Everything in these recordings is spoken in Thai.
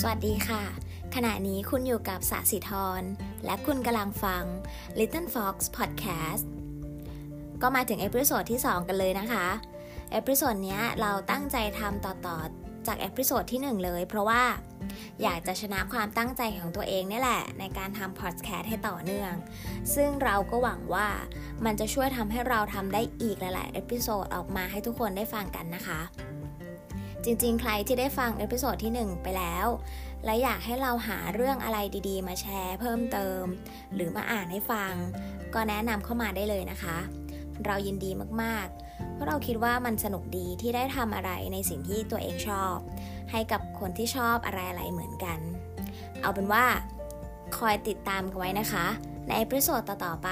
สวัสดีค่ะ ขณะนี้คุณอยู่กับสาสิธร และคุณกำลังฟัง Little Fox Podcast ก็มาถึง episode ที่ 2 กันเลยนะคะ episode นี้เราตั้งใจทำต่อๆ จาก episode ที่ 1 เลย เพราะว่าอยากจะชนะความตั้งใจของตัวเองนี่แหละ ในการทำพอดแคสต์ให้ต่อเนื่อง ซึ่งเราก็หวังว่ามันจะช่วยทำให้เราทำได้อีกหลายๆ episode ออกมาให้ทุกคนได้ฟังกันนะคะ จริงๆ ใครที่ได้ฟัง episode ที่ 1 ไปแล้ว และอยากให้เราหาเรื่องอะไรดีๆ มาแชร์เพิ่มเติม หรือมาอ่านให้ฟัง ก็แนะนำเข้ามาได้เลยนะคะ เรายินดีมากๆ เพราะเราคิดว่ามันสนุกดีที่ได้ทำอะไรในสิ่งที่ตัวเองชอบ ให้กับคนที่ชอบอะไรๆเหมือนกัน เอาเป็นว่าคอยติดตามกันไว้นะคะ ใน episode ต่อๆไป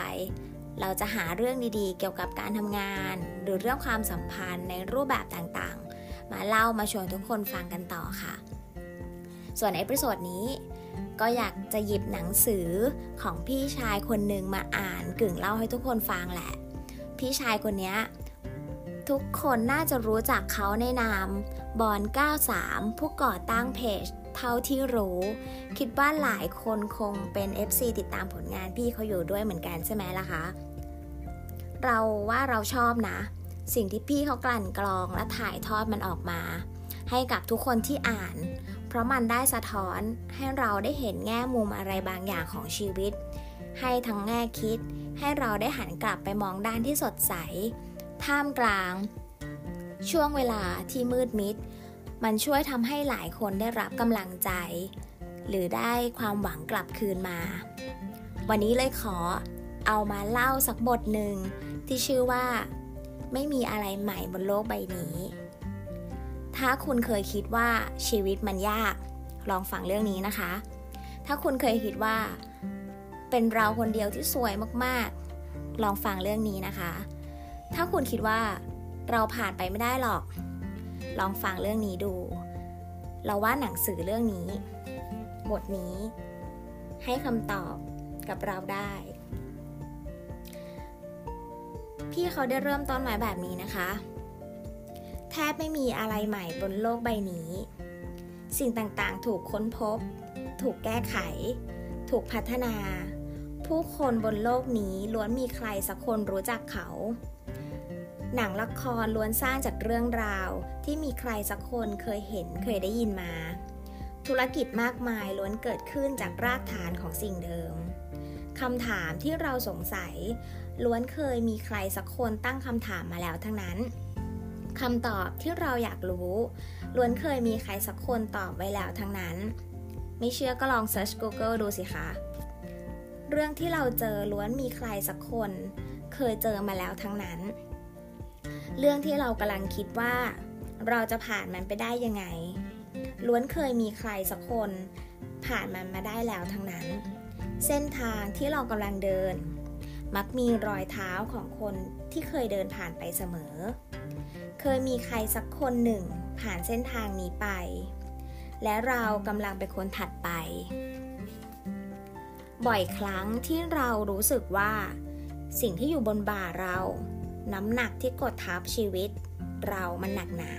เราจะหาเรื่องดีๆ เกี่ยวกับการทำงาน หรือเรื่องความสัมพันธ์ในรูปแบบต่างๆ มาเล่ามาชวนทุกคนฟังกันต่อค่ะ ส่วน episode นี้ก็อยากจะหยิบหนังสือของพี่ชายคนหนึ่งมาอ่านกึ่งเล่าให้ทุกคนฟังแหละ พี่ชายคนนี้ทุกคนน่าจะรู้จักเขาในนามบอล93 ผู้ก่อตั้งเพจเท่าที่รู้ คิดว่าหลายคนคงเป็น FC ติดตามผลงานพี่เขาอยู่ด้วยเหมือนกันใช่ไหมล่ะคะ เราว่าเราชอบนะ สิ่งที่พี่เขากลั่นกรองและถ่ายทอดมันออกมา ให้กับทุกคนที่อ่าน เพราะมันได้สะท้อนให้เราได้เห็นแง่มุมอะไรบางอย่างของชีวิต ให้ทั้งแง่คิด ให้เราได้หันกลับไปมองด้านที่สดใส ท่ามกลาง ช่วงเวลาที่มืดมิด มันช่วยทำให้หลายคนได้รับกำลังใจ หรือได้ความหวังกลับคืนมา วันนี้เลยขอเอามาเล่าสักบทหนึ่งที่ชื่อว่า ไม่มีอะไรใหม่บนโลกใบนี้ ถ้าคุณเคยคิดว่าชีวิตมันยาก ลองฟังเรื่องนี้นะคะ ถ้าคุณเคยคิดว่า เป็นเราคนเดียวที่สวยมากๆ ลองฟังเรื่องนี้นะคะ ถ้าคุณคิดว่าเราผ่านไปไม่ได้หรอก ลองฟังเรื่องนี้ดู เราว่าหนังสือเรื่องนี้ บทนี้ ให้คำตอบกับเราได้ พี่เขาได้เริ่มต้นไว้แบบนี้นะคะ แทบไม่มีอะไรใหม่บนโลกใบนี้ สิ่งต่างๆถูกค้นพบ ถูกแก้ไข ถูกพัฒนา ผู้คนบนโลกนี้ล้วนมีใครสักคนรู้จักเขา หนังละครล้วนสร้างจากเรื่องราวที่มีใครสักคนเคยเห็นเคยได้ยินมา ธุรกิจมากมายล้วนเกิดขึ้นจากรากฐานของสิ่งเดิม คำถามที่เราสงสัย ล้วนเคยมีใครสักคนตั้งคำถามมาแล้วทั้งนั้นคำตอบที่เราอยากรู้ ล้วนเคยมีใครสักคนตอบไว้แล้วทั้งนั้น ไม่เชื่อก็ลอง search Google ดูสิคะเรื่องที่เราเจอล้วนมีใครสักคน เคยเจอมาแล้วทั้งนั้น เรื่องที่เรากำลังคิดว่า เราจะผ่านมันไปได้ยังไง ล้วนเคยมีใครสักคน ผ่านมันมาได้แล้วทั้งนั้น เส้นทางที่เรากำลังเดิน มักมีรอยเท้าของคนที่เคยเดินผ่านไปเสมอ เคยมีใครสักคนหนึ่งผ่านเส้นทางนี้ไป และเรากำลังเป็นคนถัดไป บ่อยครั้งที่เรารู้สึกว่า สิ่งที่อยู่บนบ่าเรา น้ำหนักที่กดทับชีวิต เรามันหนักหนา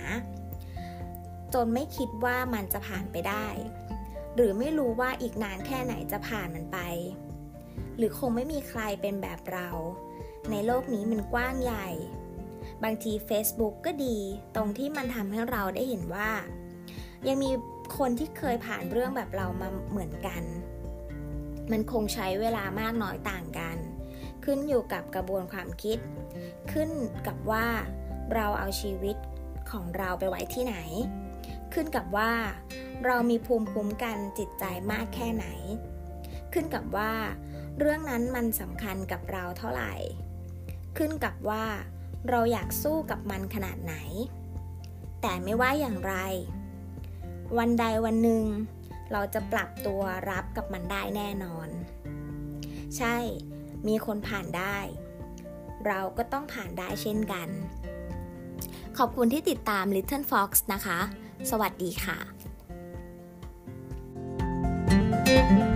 จนไม่คิดว่ามันจะผ่านไปได้ หรือไม่รู้ว่าอีกนานแค่ไหนจะผ่านมันไป หรือคงไม่มีใครเป็นแบบเรา ในโลกนี้มันกว้างใหญ่ บางที Facebook ก็ดี ตรงที่มันทำให้เราได้เห็นว่า ยังมีคนที่เคยผ่านเรื่องแบบเรามาเหมือนกัน มันคงใช้เวลามากน้อยต่างกัน ขึ้นอยู่กับกระบวนความคิด ขึ้นกับว่าเราเอาชีวิตของเราไปไว้ที่ไหน ขึ้นกับว่า เรามีภูมิคุ้มกันจิตใจมากแค่ไหน ขึ้นกับว่า เรื่องนั้นมันสำคัญกับเราเท่าไหร่ ขึ้นกับว่า เราอยากสู้กับมันขนาดไหน แต่ไม่ว่าอย่างไร วันใดวันหนึ่ง เราจะปรับตัวรับกับมันได้แน่นอน ใช่ มีคนผ่านได้ เราก็ต้องผ่านได้เช่นกันขอบคุณที่ติดตาม Little Fox นะคะ สวัสดีค่ะ thank you.